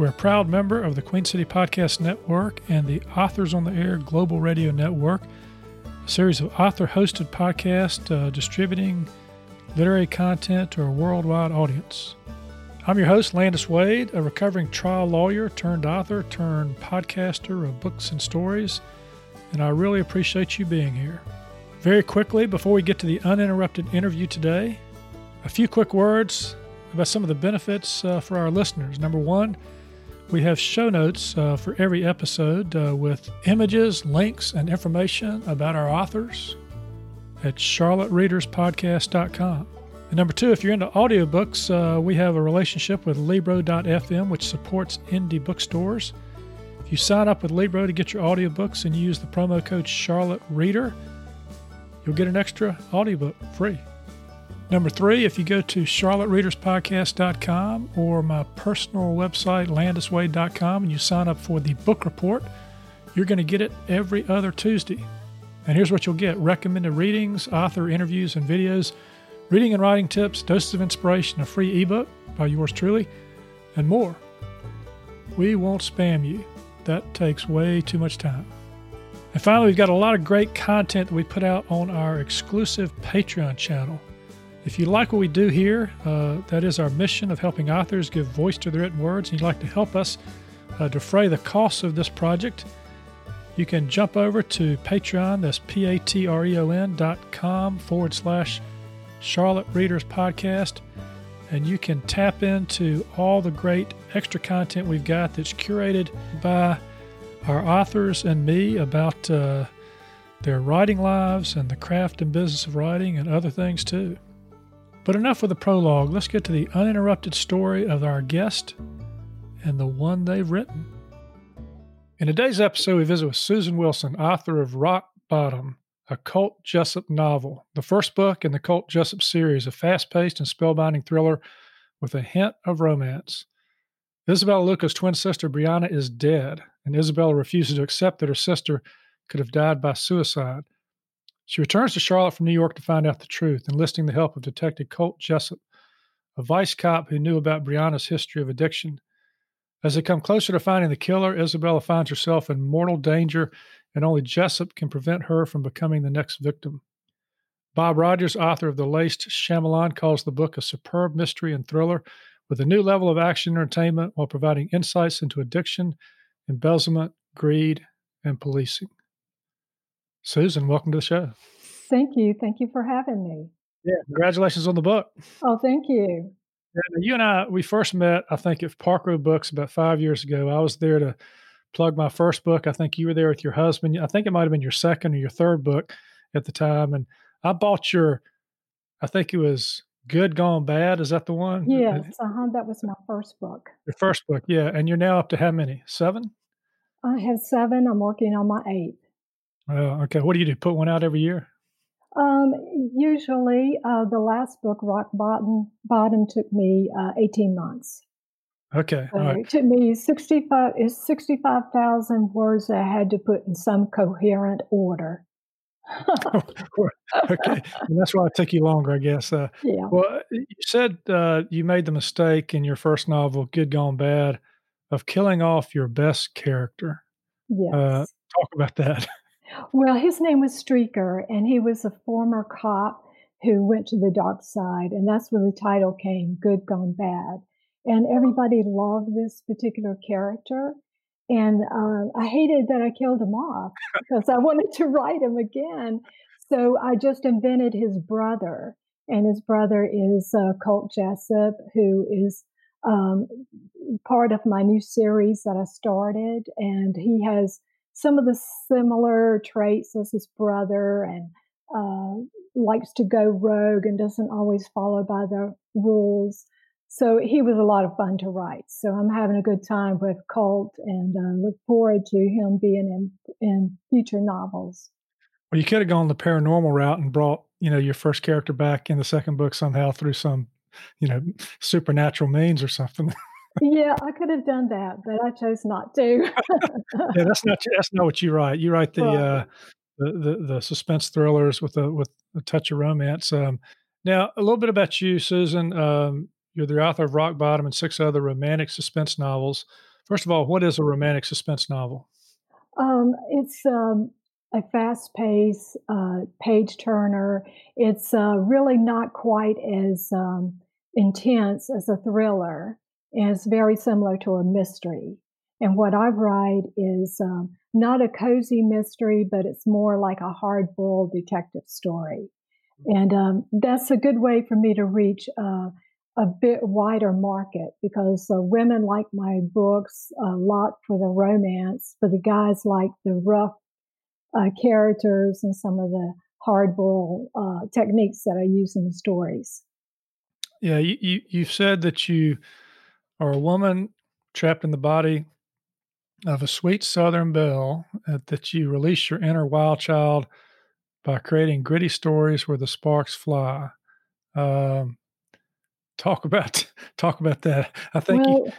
We're a proud member of the Queen City Podcast Network and the Authors on the Air Global Radio Network, a series of author hosted podcasts uh, distributing literary content to a worldwide audience. I'm your host, Landis Wade, a recovering trial lawyer turned author turned podcaster of books and stories, and I really appreciate you being here. Very quickly, before we get to the uninterrupted interview today, a few quick words about some of the benefits uh, for our listeners. Number one, we have show notes uh, for every episode uh, with images, links, and information about our authors at charlottereaderspodcast.com. And number two, if you're into audiobooks, uh, we have a relationship with Libro.fm, which supports indie bookstores. If you sign up with Libro to get your audiobooks and use the promo code Charlotte Reader, you'll get an extra audiobook free. Number three, if you go to charlottereaderspodcast.com or my personal website, landiswade.com, and you sign up for the book report, you're going to get it every other Tuesday. And here's what you'll get recommended readings, author interviews, and videos, reading and writing tips, doses of inspiration, a free ebook by yours truly, and more. We won't spam you, that takes way too much time. And finally, we've got a lot of great content that we put out on our exclusive Patreon channel. If you like what we do here, uh, that is our mission of helping authors give voice to their written words, and you'd like to help us uh, defray the costs of this project, you can jump over to Patreon, that's P A T R E O N dot com forward slash Charlotte Readers Podcast, and you can tap into all the great extra content we've got that's curated by our authors and me about uh, their writing lives and the craft and business of writing and other things too. But enough with the prologue. Let's get to the uninterrupted story of our guest and the one they've written. In today's episode, we visit with Susan Wilson, author of Rock Bottom, a Colt Jessup novel, the first book in the Colt Jessup series, a fast paced and spellbinding thriller with a hint of romance. Isabella Luca's twin sister, Brianna, is dead, and Isabella refuses to accept that her sister could have died by suicide. She returns to Charlotte from New York to find out the truth, enlisting the help of Detective Colt Jessup, a vice cop who knew about Brianna's history of addiction. As they come closer to finding the killer, Isabella finds herself in mortal danger, and only Jessup can prevent her from becoming the next victim. Bob Rogers, author of The Laced Shyamalan, calls the book a superb mystery and thriller with a new level of action entertainment while providing insights into addiction, embezzlement, greed, and policing. Susan, welcome to the show. Thank you. Thank you for having me. Yeah, congratulations on the book. Oh, thank you. Yeah, you and I, we first met, I think, at Park Road Books about five years ago. I was there to plug my first book. I think you were there with your husband. I think it might have been your second or your third book at the time. And I bought your, I think it was Good Gone Bad. Is that the one? Yes, uh-huh, that was my first book. Your first book, yeah. And you're now up to how many? Seven? I have seven. I'm working on my eighth. Oh, okay. What do you do? Put one out every year? Um, usually, uh, the last book, Rock Bottom, Bottom took me uh, 18 months. Okay. So It took me 65, is 65,000 words that I had to put in some coherent order. okay. And that's why it took you longer, I guess. Uh, yeah. Well, you said uh, you made the mistake in your first novel, Good Gone Bad, of killing off your best character. Yes. Uh, talk about that. Well, his name was Streaker, and he was a former cop who went to the dark side, and that's where the title came, Good Gone Bad. And everybody loved this particular character. And uh, I hated that I killed him off because I wanted to write him again. So I just invented his brother. And his brother is uh, Colt Jessup, who is um, part of my new series that I started. And he has some of the similar traits as his brother and uh, likes to go rogue and doesn't always follow by the rules. so he was a lot of fun to write. So I'm having a good time with Colt and uh, look forward to him being in, in future novels. Well, you could have gone the paranormal route and brought, you know, your first character back in the second book somehow through some, you know, supernatural means or something. yeah, I could have done that, but I chose not to. yeah, that's not that's not what you write. You write the uh, the, the, the suspense thrillers with a with a touch of romance. Um, now, a little bit about you, Susan. Um, you're the author of Rock Bottom and six other romantic suspense novels. First of all, what is a romantic suspense novel? Um, it's um, a fast pace, uh, page turner. It's uh, really not quite as um, intense as a thriller, it's very similar to a mystery. And what I write is um, not a cozy mystery, but it's more like a hard boiled detective story. And um, that's a good way for me to reach uh, a bit wider market because uh, women like my books a lot for the romance, but the guys like the rough uh, characters and some of the hard boiled uh, techniques that I use in the stories. Yeah, you, you, you said that you are a woman trapped in the body of a sweet Southern belle, uh, that you release your inner wild child by creating gritty stories where the sparks fly. Um, talk about talk about that. I think well, you...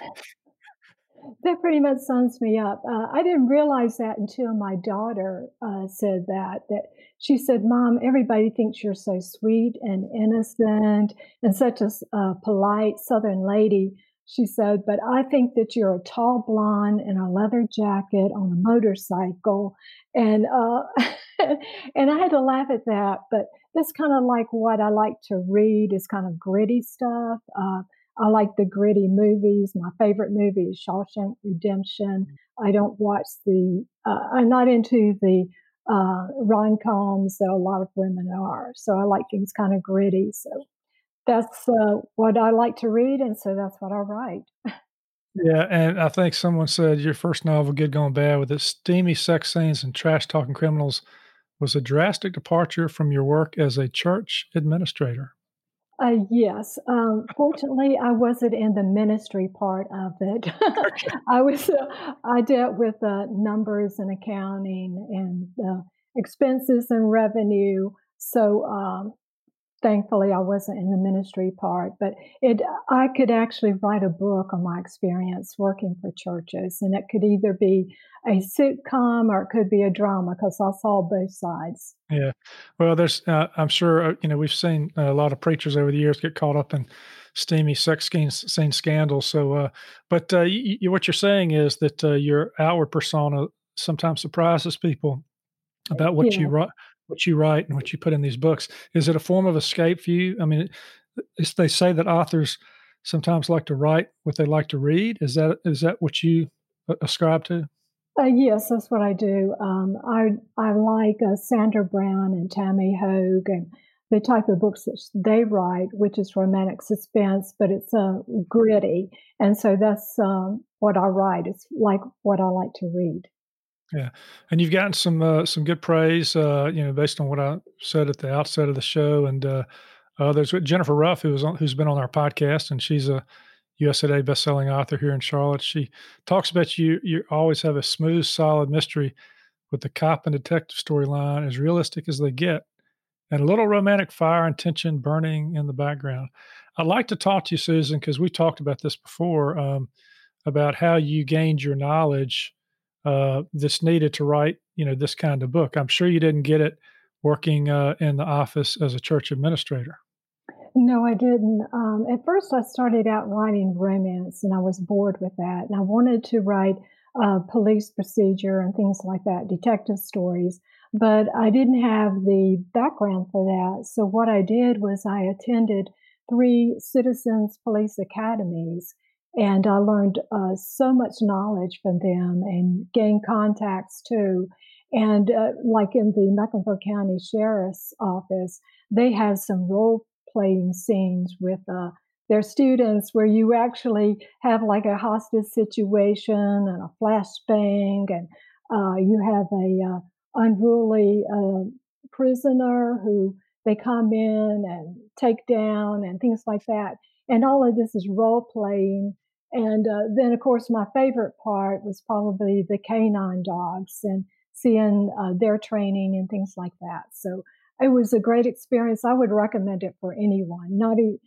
that pretty much sums me up. Uh, I didn't realize that until my daughter uh, said that. That she said, "Mom, everybody thinks you're so sweet and innocent and such a polite Southern lady." She said, but I think that you're a tall blonde in a leather jacket on a motorcycle. And, uh, and I had to laugh at that, but that's kind of like what I like to read is kind of gritty stuff. Uh, I like the gritty movies. My favorite movie is Shawshank Redemption. I don't watch the, uh, I'm not into the uh, rom coms that a lot of women are. So I like things kind of gritty. So that's uh, what I like to read, and so that's what I write. Yeah, and I think someone said your first novel, Good Gone Bad, with its steamy sex scenes and trash talking criminals, was a drastic departure from your work as a church administrator. Uh, yes. Um, fortunately, I wasn't in the ministry part of it. I was. Uh, I dealt with uh, numbers and accounting and expenses and revenue. So um, thankfully I wasn't in the ministry part, but it I could actually write a book on my experience working for churches, and it could either be a sitcom or it could be a drama because I saw both sides. Yeah, well, there's uh, I'm sure uh, you know we've seen a lot of preachers over the years get caught up in steamy sex scene scandals. So, uh, but uh, you, what you're saying is that uh, your outward persona sometimes surprises people about what yeah. you write what you write and what you put in these books. Is it a form of escape for you? I mean, they say that authors sometimes like to write what they like to read. Is that is that what you ascribe to? Uh, yes, that's what I do. Um, I I like uh, Sandra Brown and Tami Hoag and the type of books that they write, which is romantic suspense, but it's uh, gritty, and so that's um, what I write. It's like what I like to read. Yeah, and you've gotten some uh, some good praise, uh, you know, based on what I said at the outset of the show. And uh, there's Jenifer Ruff, who was on, who's been on our podcast, and she's a USA Today best-selling author here in Charlotte. She talks about you. You always have a smooth, solid mystery with the cop and detective storyline as realistic as they get, and a little romantic fire and tension burning in the background. I'd like to talk to you, Susan, because we talked about this before um, about how you gained your knowledge uh, that's needed to write, you know, this kind of book. I'm sure you didn't get it working uh, in the office as a church administrator. No, I didn't. Um, at first, I started out writing romance, and I was bored with that. And I wanted to write uh, police procedure and things like that, detective stories. But I didn't have the background for that. So what I did was I attended three citizens police academies and I learned uh, so much knowledge from them and gained contacts too. And uh, like in the Mecklenburg County Sheriff's Office, they have some role playing scenes with uh, their students where you actually have like a hostage situation and a flashbang, and uh, you have a uh, unruly uh, prisoner who they come in and take down and things like that And all of this is role playing. And uh, then, of course, my favorite part was probably the canine dogs and seeing uh, their training and things like that. So it was a great experience. I would recommend it for anyone. Not a,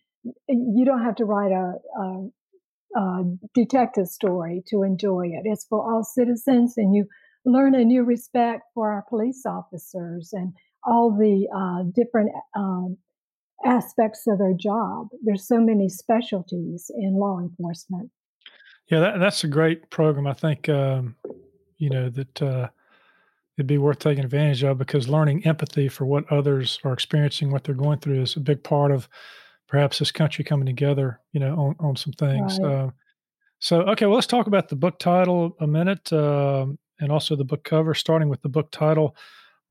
you don't have to write a, a, a detective story to enjoy it. It's for all citizens, and you learn a new respect for our police officers and all the uh, different um, aspects of their job. There's so many specialties in law enforcement. Yeah, that, that's a great program. I think um, you know that uh, it'd be worth taking advantage of because learning empathy for what others are experiencing, what they're going through, is a big part of perhaps this country coming together. You know, on on some things. Right. Uh, so, okay, well, let's talk about the book title a minute, uh, and also the book cover. Starting with the book title,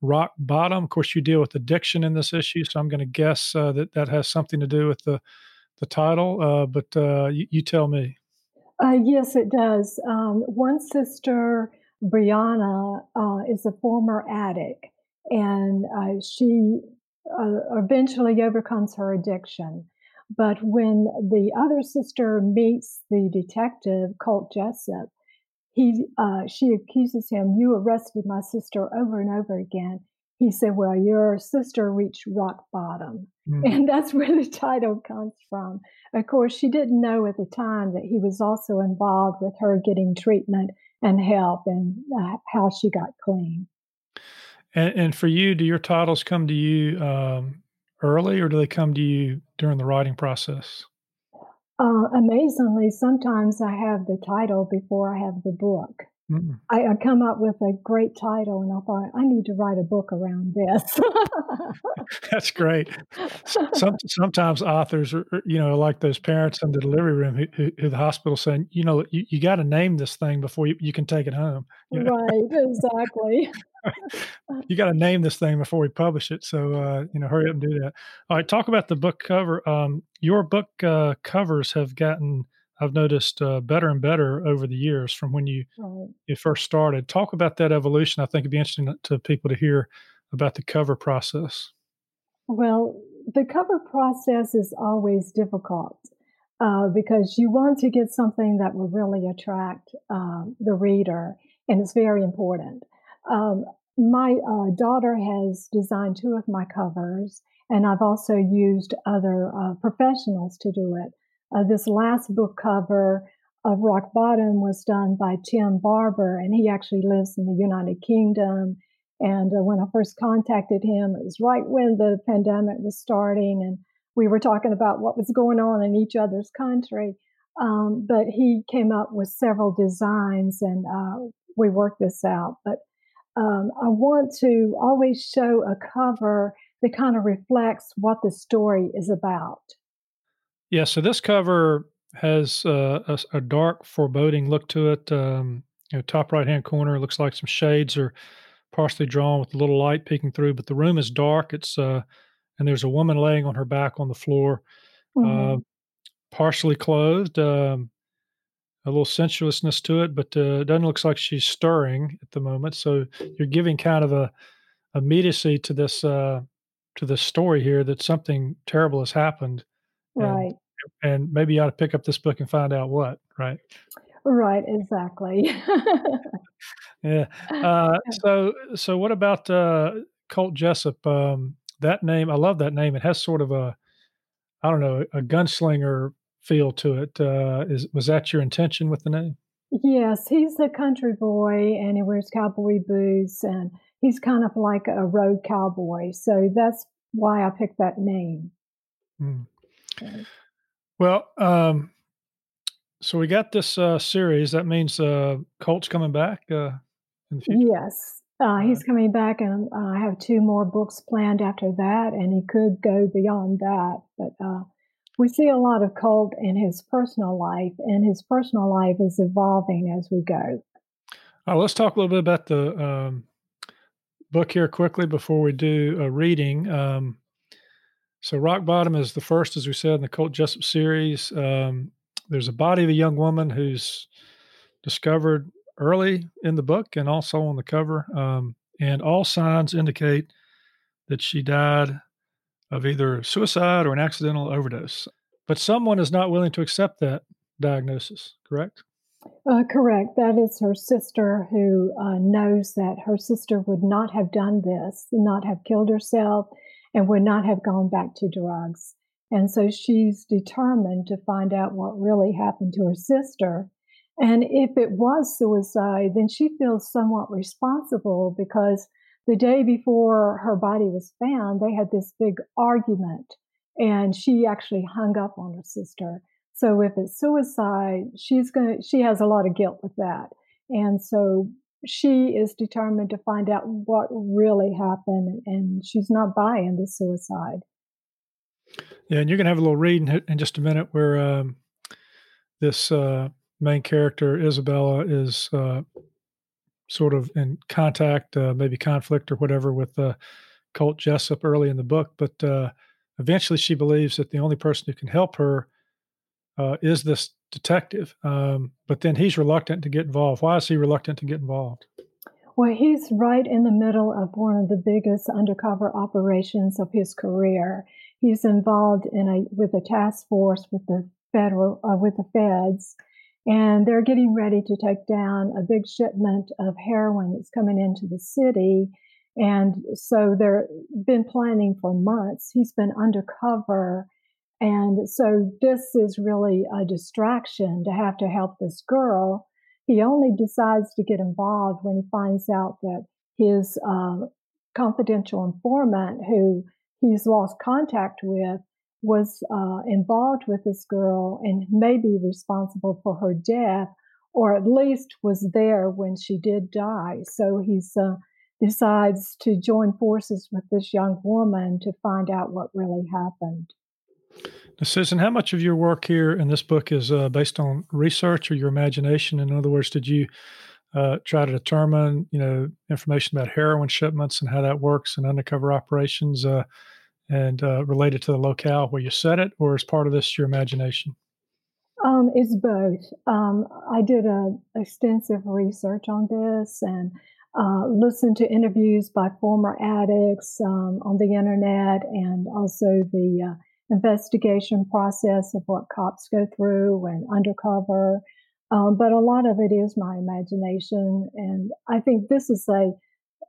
rock bottom. Of course, you deal with addiction in this issue, so I'm going to guess uh, that that has something to do with the the title. Uh, but uh, you, you, tell me. Uh, yes, it does. Um, one sister, Brianna, uh, is a former addict, and uh, she eventually overcomes her addiction. But when the other sister meets the detective, Colt Jessup, he uh, she accuses him you arrested my sister over and over again. He said well your sister reached rock bottom. Mm. and that's where the title comes from. Of course she didn't know at the time that he was also involved with her getting treatment and help and uh, how she got clean. And, and, for you do your titles come to you um, early or do they come to you during the writing process uh, amazingly, sometimes I have the title before I have the book. Mm. I, I, come up with a great title, and I thought I need to write a book around this. That's great. Some, sometimes authors are, you know, like those parents in the delivery room who, who, who the hospital saying, you know, you, you got to name this thing before you, you can take it home. You know? Right, exactly. you got to name this thing before we publish it. So, uh, you know, hurry up and do that. All right, talk about the book cover. Um, your book uh, covers have gotten, I've noticed, uh, better and better over the years from when you right. you first started. Talk about that evolution. I think it'd be interesting to people to hear about the cover process. Well, the cover process is always difficult. Uh, because you want to get something that will really attract um, the reader, and it's very important. Um, my uh, daughter has designed two of my covers, and I've also used other uh, professionals to do it. Uh, this last book cover of Rock Bottom was done by Tim Barber, and he actually lives in the United Kingdom. And uh, when I first contacted him, it was right when the pandemic was starting, and we were talking about what was going on in each other's country. Um, but he came up with several designs, and uh, we worked this out. But um, I want to always show a cover that kind of reflects what the story is about. Yeah, so this cover has uh, a, a, dark, foreboding look to it. Um, you know, top right hand corner looks like some shades are partially drawn with a little light peeking through, but the room is dark. It's uh, and there's a woman laying on her back on the floor, mm-hmm. uh, partially clothed. Um, a little sensuousness to it, but uh, it doesn't look like she's stirring at the moment. So you're giving kind of a immediacy to this uh, to this story here that something terrible has happened, right? And, and maybe you ought to pick up this book and find out what, right? Right, exactly. yeah. Uh, so so what about uh, Colt Jessup? Um, that name, I love that name. It has sort of a I don't know a gunslinger feel to it. Uh, is was that your intention with the name? Yes, he's a country boy and he wears cowboy boots and he's kind of like a road cowboy. So that's why I picked that name. Mm. Well, um, so we got this uh, series. That means uh, Colt's coming back uh, in the future. Yes, uh, he's coming back, and uh, I have two more books planned after that, and he could go beyond that. But uh, we see a lot of Colt in his personal life, and his personal life is evolving as we go. Uh, let's talk a little bit about the um, book here quickly before we do a reading. Um, so, Rock Bottom is the first, as we said, in the Colt Jessup series. Um, there's a body of a young woman who's discovered early in the book and also on the cover, um, and all signs indicate that she died of either suicide or an accidental overdose. But someone is not willing to accept that diagnosis, correct? Uh, correct. That is her sister who uh, knows that her sister would not have done this, not have killed herself, and would not have gone back to drugs. And so she's determined to find out what really happened to her sister. And if it was suicide, then she feels somewhat responsible because the day before her body was found, they had this big argument and she actually hung up on her sister. So if it's suicide, she's going to, she has a lot of guilt with that. And so she is determined to find out what really happened and she's not buying the suicide. Yeah, and you're going to have a little read in, in just a minute where um, this uh, main character, Isabella, is uh, sort of in contact, uh, maybe conflict or whatever, with uh, Colt Jessup early in the book. But uh, eventually she believes that the only person who can help her uh, is this detective. Um, but then he's reluctant to get involved. Why is he reluctant to get involved? Well, he's right in the middle of one of the biggest undercover operations of his career. He's involved in a with a task force with the federal uh, with the feds, and they're getting ready to take down a big shipment of heroin that's coming into the city. And so they've been planning for months. He's been undercover and so this is really a distraction to have to help this girl. He only decides to get involved when he finds out that his uh, confidential informant, who he's lost contact with, was uh, involved with this girl and may be responsible for her death, or at least was there when she did die. So he's uh, decides to join forces with this young woman to find out what really happened. Now, Susan, how much of your work here in this book is uh, based on research or your imagination? In other words, did you uh, try to determine, you know, information about heroin shipments and how that works and undercover operations, uh, and uh, related to the locale where you set it, or is part of this your imagination? Um, it's both. Um, I did a extensive research on this and uh, listened to interviews by former addicts um, on the internet and also the uh, investigation process of what cops go through and undercover. Um, but a lot of it is my imagination. And I think this is a,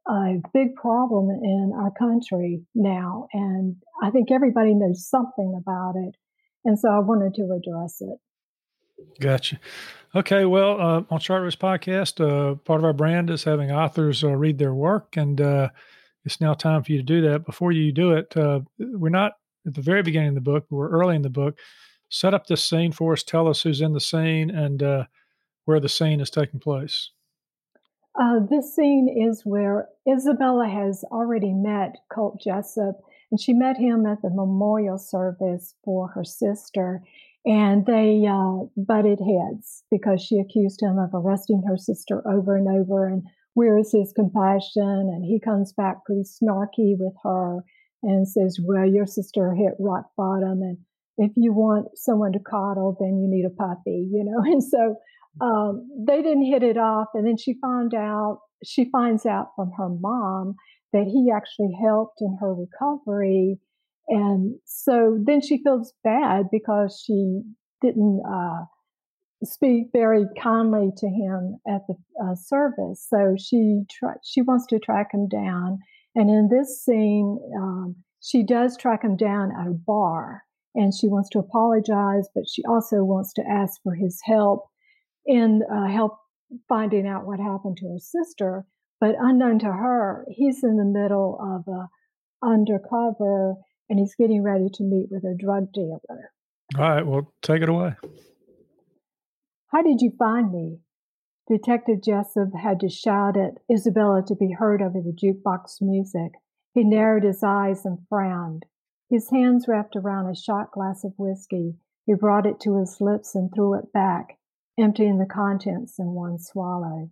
a big problem in our country now. And I think everybody knows something about it. And so I wanted to address it. Gotcha. Okay. Well, uh, on Charters podcast, uh, part of our brand is having authors uh, read their work. And uh, it's now time for you to do that. Before you do it, uh, we're not at the very beginning of the book, but we're early in the book. Set up this scene for us. Tell us who's in the scene and uh, where the scene is taking place. Uh, this scene is where Isabella has already met Colt Jessup, and she met him at the memorial service for her sister. And they uh, butted heads because she accused him of arresting her sister over and over. And where is his compassion? And he comes back pretty snarky with her and says, Well, your sister hit rock bottom, and if you want someone to coddle, then you need a puppy, you know? And so um, they didn't hit it off. And then she found out, she finds out from her mom that he actually helped in her recovery. And so then she feels bad because she didn't uh, speak very kindly to him at the uh, service. So she tra- she wants to track him down and in this scene, um, she does track him down at a bar and she wants to apologize, but she also wants to ask for his help in uh, help finding out what happened to her sister. But unknown to her, he's in the middle of a undercover and he's getting ready to meet with a drug dealer. All right, well, take it away. How did you find me? Detective Jessup had to shout at Isabella to be heard over the jukebox music. He narrowed his eyes and frowned. His hands wrapped around a shot glass of whiskey. He brought it to his lips and threw it back, emptying the contents in one swallow.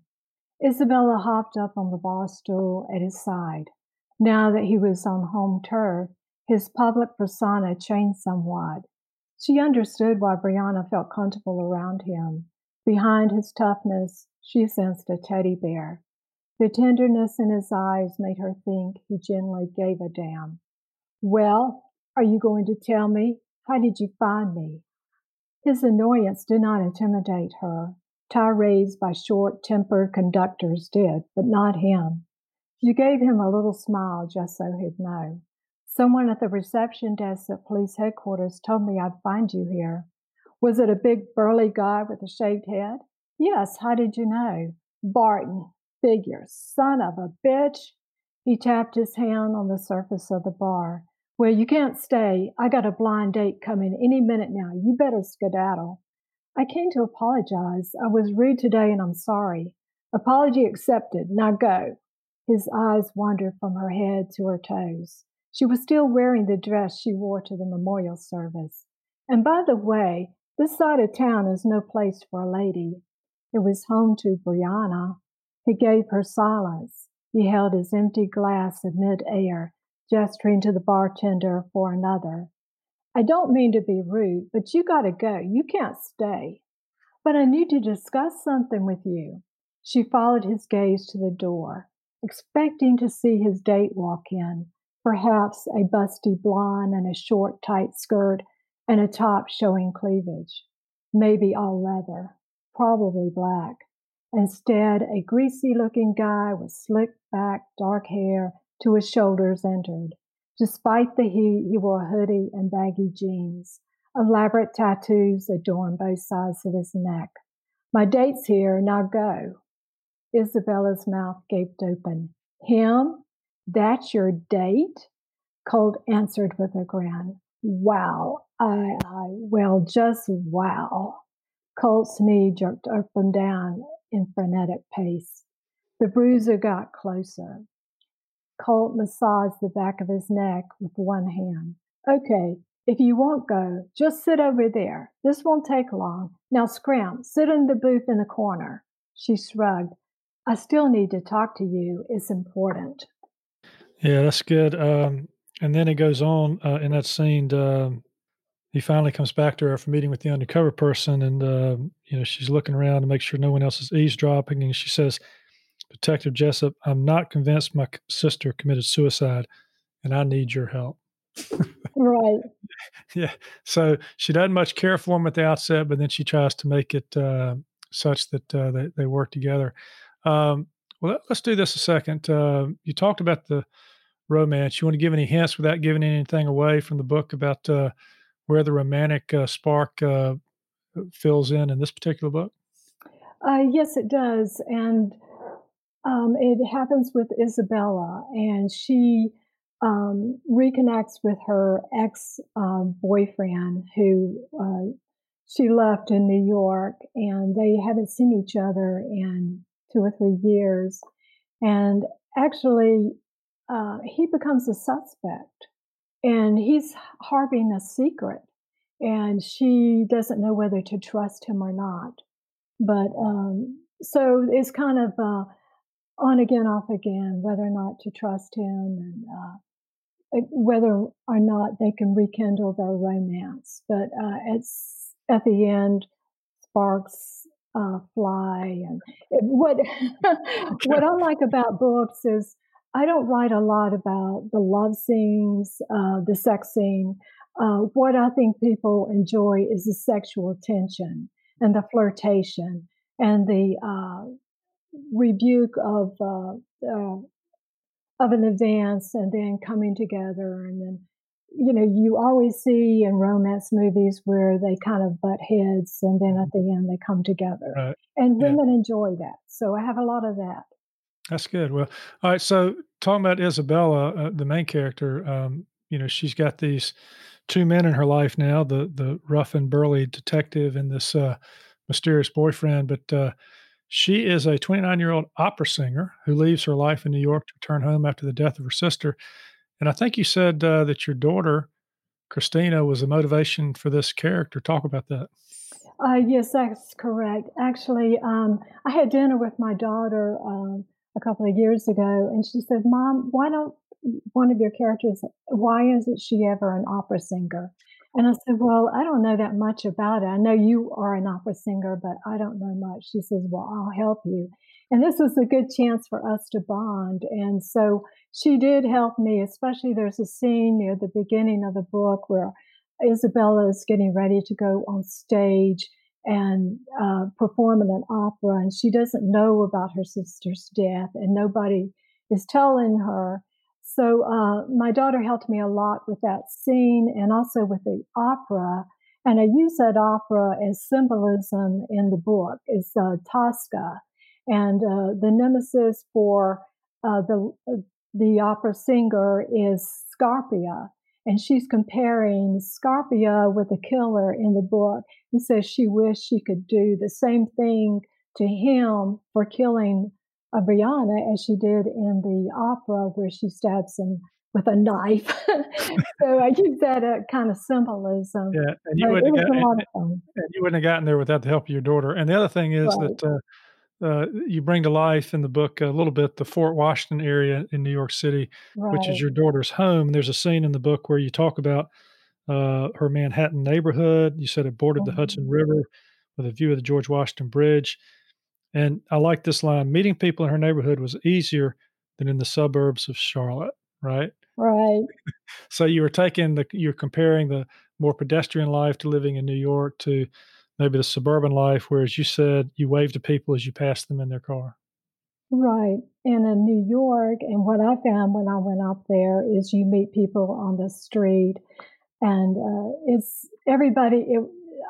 Isabella hopped up on the bar stool at his side. Now that he was on home turf, his public persona changed somewhat. She understood why Brianna felt comfortable around him. Behind his toughness, she sensed a teddy bear. The tenderness in his eyes made her think he genuinely gave a damn. Well, are you going to tell me? How did you find me? His annoyance did not intimidate her. Tirades by short tempered conductors did, but not him. She gave him a little smile just so he'd know. Someone at the reception desk at police headquarters told me I'd find you here. Was it a big burly guy with a shaved head? Yes, how did you know? Barton, figure, son of a bitch. He tapped his hand on the surface of the bar. Well, you can't stay. I got a blind date coming any minute now. You better skedaddle. I came to apologize. I was rude today and I'm sorry. Apology accepted. Now go. His eyes wandered from her head to her toes. She was still wearing the dress she wore to the memorial service. And by the way, this side of town is no place for a lady. It was home to Brianna. He gave her silence. He held his empty glass in mid-air, gesturing to the bartender for another. I don't mean to be rude, but you gotta go. You can't stay. But I need to discuss something with you. She followed his gaze to the door, expecting to see his date walk in, perhaps a busty blonde in a short, tight skirt and a top showing cleavage, maybe all leather, probably black. Instead, a greasy looking guy with slick back, dark hair to his shoulders entered. Despite the heat, he wore a hoodie and baggy jeans. Elaborate tattoos adorned both sides of his neck. My date's here, now go. Isabella's mouth gaped open. Him? That's your date? Colt answered with a grin. Wow. I, I, well, just wow. Colt's knee jerked up and down in frenetic pace. The bruiser got closer. Colt massaged the back of his neck with one hand. Okay, if you won't go, just sit over there. This won't take long. Now scram, sit in the booth in the corner. She shrugged. I still need to talk to you. It's important. Yeah, that's good. Um, and then it goes on uh, in that scene. Uh, he finally comes back to her after meeting with the undercover person, and uh, you know she's looking around to make sure no one else is eavesdropping, and she says, "Detective Jessup, I'm not convinced my sister committed suicide, and I need your help." right. Yeah. So she doesn't much care for him at the outset, but then she tries to make it uh, such that uh, they they work together. Um, well, let's do this a second. Uh, you talked about the romance. You want to give any hints without giving anything away from the book about uh, where the romantic uh, spark uh, fills in in this particular book? Uh, yes, it does, and um, it happens with Isabella, and she um, reconnects with her ex um, boyfriend who uh, she left in New York, and they haven't seen each other in two or three years. And actually, uh, he becomes a suspect and he's harboring a secret and she doesn't know whether to trust him or not but um, so it's kind of uh, on again off again whether or not to trust him and uh, whether or not they can rekindle their romance but uh, it's at the end sparks uh, fly and what what i like about books is I don't write a lot about the love scenes, uh, the sex scene. Uh, what I think people enjoy is the sexual tension and the flirtation and the uh, rebuke of uh, uh, of an advance and then coming together and then you know you always see in romance movies where they kind of butt heads and then at mm-hmm. the end they come together right. and women yeah. enjoy that so i have a lot of that that's good. Well, all right. So talking about Isabella, uh, the main character, um, you know, she's got these two men in her life now: the the rough and burly detective and this uh, mysterious boyfriend. But uh, she is a 29 year old opera singer who leaves her life in New York to return home after the death of her sister. And I think you said uh, that your daughter, Christina, was the motivation for this character. Talk about that. Uh, yes, that's correct. Actually, um, I had dinner with my daughter um, a couple of years ago, and she said, "Mom, why don't one of your characters? Why isn't she ever an opera singer?" And I said, "Well, I don't know that much about it. I know you are an opera singer, but I don't know much." She says, "Well, I'll help you." And this was a good chance for us to bond. And so she did help me, especially there's a scene near the beginning of the book where Isabella is getting ready to go on stage and uh, perform in an opera, and she doesn't know about her sister's death, and nobody is telling her. So uh, my daughter helped me a lot with that scene and also with the opera. And I use that opera as symbolism in the book. It's uh, Tosca, and uh, the nemesis for uh, the uh, the opera singer is Scarpia, and she's comparing Scarpia with the killer in the book, and says she wished she could do the same thing to him for killing Brianna as she did in the opera where she stabs him with a knife. so I use that uh, kind of symbolism. Yeah, and you, wouldn't have gotten, and, and you wouldn't have gotten there without the help of your daughter. And the other thing is right. that uh, uh, you bring to life in the book a little bit the Fort Washington area in New York City, right. which is your daughter's home. There's a scene in the book where you talk about uh, her Manhattan neighborhood. You said it bordered mm-hmm. the Hudson. River with a view of the George Washington Bridge. And I like this line meeting people in her neighborhood was easier than in the suburbs of Charlotte, right? Right. so you were taking the, you're comparing the more pedestrian life to living in New York to maybe the suburban life, whereas you said you waved to people as you passed them in their car. Right. And in New York, and what I found when I went up there is you meet people on the street, and uh, it's everybody. It,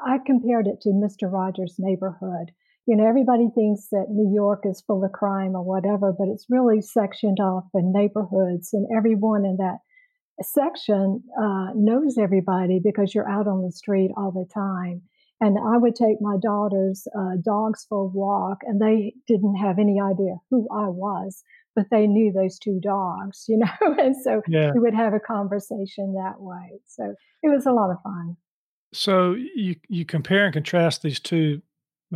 I compared it to Mr. Rogers' neighborhood you know, everybody thinks that New York is full of crime or whatever, but it's really sectioned off in neighborhoods, and everyone in that section uh, knows everybody because you're out on the street all the time. And I would take my daughter's uh, dogs for a walk, and they didn't have any idea who I was, but they knew those two dogs, you know. and so yeah. we would have a conversation that way. So it was a lot of fun. So you you compare and contrast these two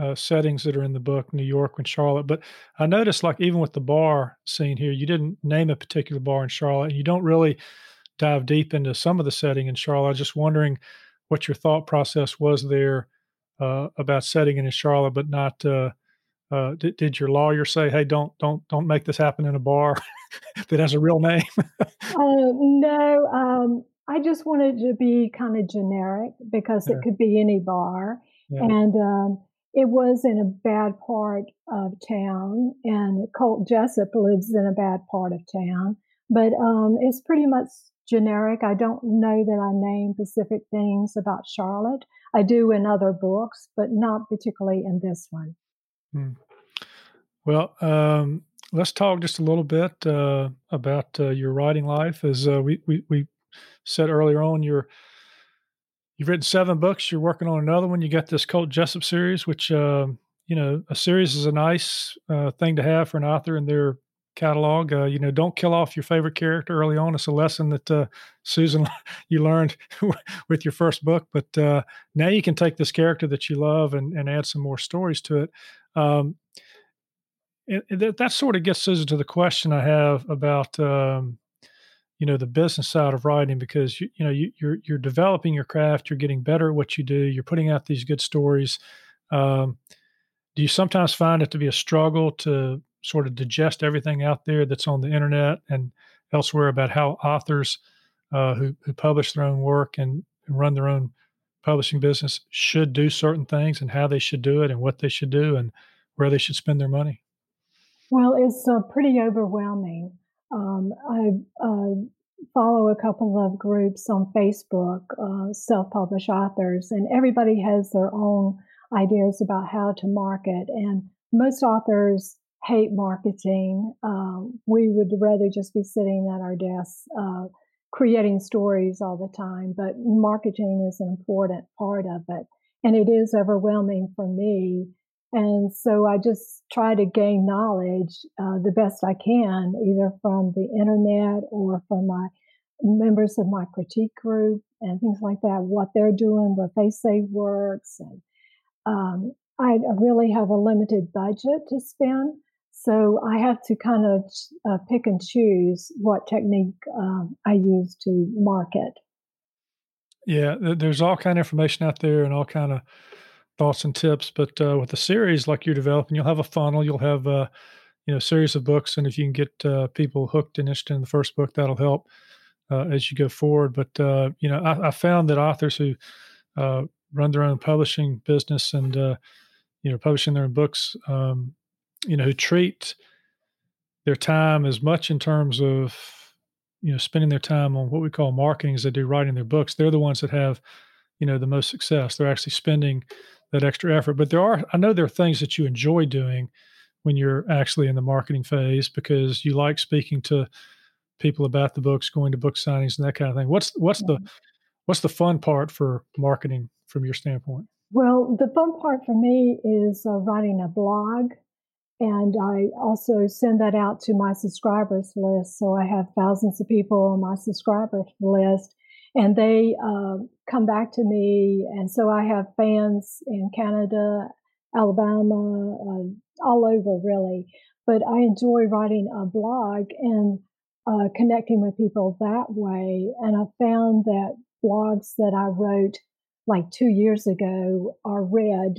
uh, settings that are in the book, New York and Charlotte. But I noticed, like even with the bar scene here, you didn't name a particular bar in Charlotte, and you don't really dive deep into some of the setting in Charlotte. I was just wondering what your thought process was there uh, about setting it in Charlotte, but not. Uh, uh did, did your lawyer say, "Hey, don't don't don't make this happen in a bar that has a real name"? Uh, no, um, I just wanted to be kind of generic because yeah. it could be any bar, yeah. and um, it was in a bad part of town, and Colt Jessup lives in a bad part of town. But um, it's pretty much generic. I don't know that I name specific things about Charlotte. I do in other books, but not particularly in this one. Hmm. Well, um, let's talk just a little bit uh, about uh, your writing life. As uh, we, we, we said earlier on, you're you've written seven books. You're working on another one. You got this Colt Jessup series, which uh, you know a series is a nice uh, thing to have for an author in their catalog. Uh, you know, don't kill off your favorite character early on. It's a lesson that uh, Susan you learned with your first book. But uh, now you can take this character that you love and, and add some more stories to it. Um, it, it that sort of gets Susan to the question I have about. Um, you know the business side of writing because you, you know you, are you're, you're developing your craft you're getting better at what you do you're putting out these good stories um, do you sometimes find it to be a struggle to sort of digest everything out there that's on the internet and elsewhere about how authors uh, who, who publish their own work and, run their own publishing business should do certain things and how they should do it and what they should do and where they should spend their money? Well it's uh, pretty overwhelming um, I uh, follow a couple of groups on Facebook, uh, self published authors, and everybody has their own ideas about how to market. And most authors hate marketing. Uh, we would rather just be sitting at our desks uh, creating stories all the time, but marketing is an important part of it. And it is overwhelming for me and so I just try to gain knowledge uh, the best I can, either from the internet or from my members of my critique group and things like that, what they're doing, what they say works. And um, I really have a limited budget to spend. So I have to kind of uh, pick and choose what technique um, I use to market. Yeah, there's all kind of information out there and all kind of thoughts and tips. But uh, with a series like you're developing, you'll have a funnel. You'll have a you know series of books, and if you can get uh, people hooked and interested in the first book, that'll help. uh, as you go forward. But uh, you know, I, I, found that authors who uh, run their own publishing business and uh, you know publishing their own books, um, you know, who treat their time as much in terms of you know spending their time on what we call marketing as they do writing their books. They're the ones that have you know the most success. They're actually spending that extra effort. But there are, I know there are things that you enjoy doing when you're actually in the marketing phase because you like speaking to people about the books, going to book signings and that kind of thing. What's what's the what's the fun part for marketing from your standpoint? Well, the fun part for me is uh, writing a blog, and I also send that out to my subscribers list. So I have thousands of people on my subscribers list, and they uh, come back to me. And so I have fans in Canada, Alabama, uh, all over really. But I enjoy writing a blog and uh, connecting with people that way. And I found that blogs that I wrote like two years ago are read,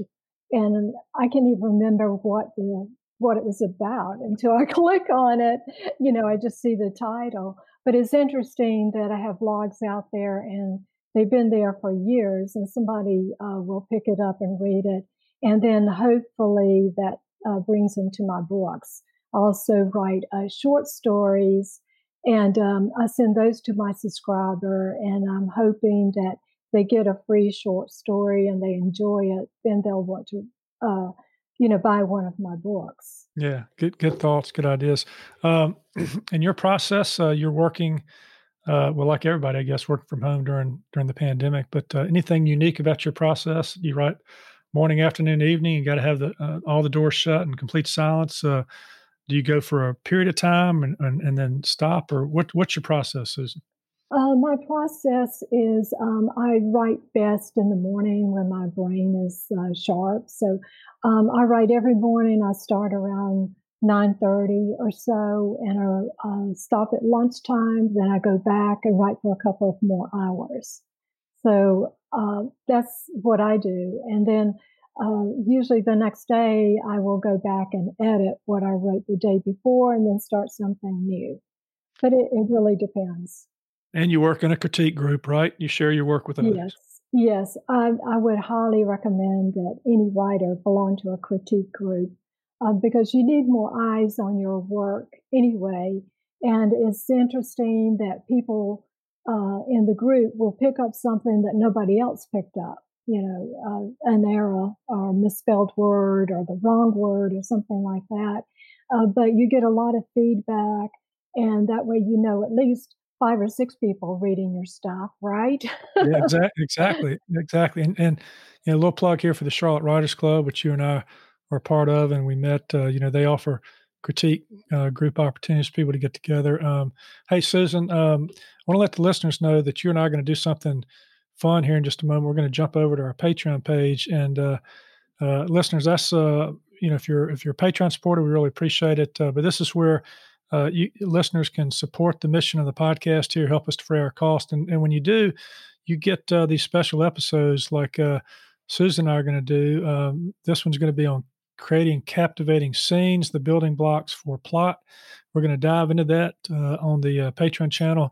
and I can't even remember what the what it was about until I click on it. You know, I just see the title. But it's interesting that I have blogs out there and they've been there for years, and somebody uh, will pick it up and read it, and then hopefully that uh, brings them to my books. Also write uh, short stories, and um, I send those to my subscriber, and I'm hoping that they get a free short story and they enjoy it. Then they'll want to, uh, you know, buy one of my books. Yeah, good, good thoughts, good ideas. Um, in your process, uh, you're working uh, well, like everybody, I guess, working from home during during the pandemic. But uh, anything unique about your process? You write morning, afternoon, evening. You got to have the uh, all the doors shut and complete silence. Uh, do you go for a period of time and, and, and then stop, or what? What's your process, Susan? Uh, my process is um, I write best in the morning when my brain is uh, sharp. So um, I write every morning. I start around 9.30 or so and I uh, stop at lunchtime. Then I go back and write for a couple of more hours. So uh, that's what I do. And then uh, usually the next day I will go back and edit what I wrote the day before and then start something new. But it, it really depends. And you work in a critique group, right? You share your work with others. Yes. Yes, I, I would highly recommend that any writer belong to a critique group uh, because you need more eyes on your work anyway. And it's interesting that people uh, in the group will pick up something that nobody else picked up. You know, uh, an error or misspelled word or the wrong word or something like that. Uh, but you get a lot of feedback, and that way you know at least five or six people reading your stuff, right? yeah, exactly, exactly, exactly. And, and you know, a little plug here for the Charlotte Writers Club, which you and I are part of, and we met. Uh, you know, they offer critique uh, group opportunities for people to get together. Um, hey, Susan, um, I want to let the listeners know that you and I are going to do something fun here in just a moment. We're going to jump over to our Patreon page, and uh, uh listeners, that's uh, you know, if you're if you're a Patreon supporter, we really appreciate it. Uh, but this is where you listeners can support the mission of the podcast here, help us defray our cost, and, and when you do, you get these special episodes like. uh, Susan and I are going to do. Um, this one's going to be on creating captivating scenes, the building blocks for plot. We're going to dive into that uh, on the uh, Patreon channel.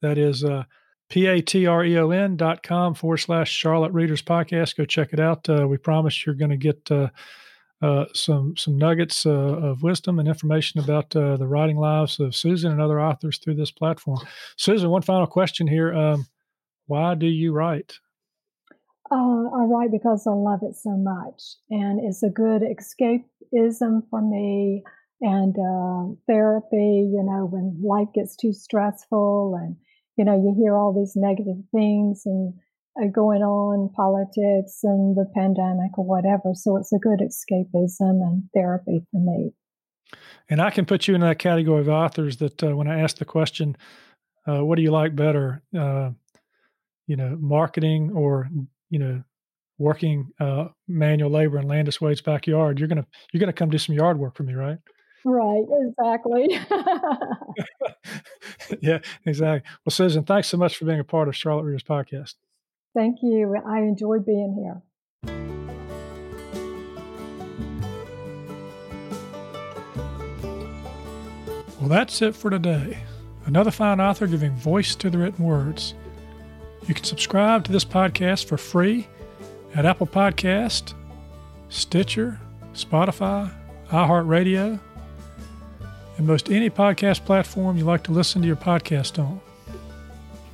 That is uh, p-a-t-r-e-o-n dot com forward slash Charlotte Readers Podcast. Go check it out. Uh, we promise you're going to get uh, some some nuggets uh, of wisdom and information about uh, the writing lives of Susan and other authors through this platform. Susan, one final question here: um, Why do you write? Uh, I write because I love it so much, and it's a good escapism for me and uh, therapy. You know, when life gets too stressful, and you know, you hear all these negative things and going on, politics and the pandemic or whatever. So it's a good escapism and therapy for me. And I can put you in that category of authors that uh, when I ask the question, uh, "What do you like better?" Uh, you know, marketing or you know, working uh, manual labor in Landis Wade's backyard, you're gonna you're gonna come do some yard work for me, right? Right, exactly. yeah, exactly. Well, Susan, thanks so much for being a part of Charlotte Readers Podcast. Thank you. I enjoyed being here. Well, that's it for today. another fine author giving voice to the written words. You can subscribe to this podcast for free at Apple Podcast, Stitcher, Spotify, iHeartRadio, and most any podcast platform you like to listen to your podcast on.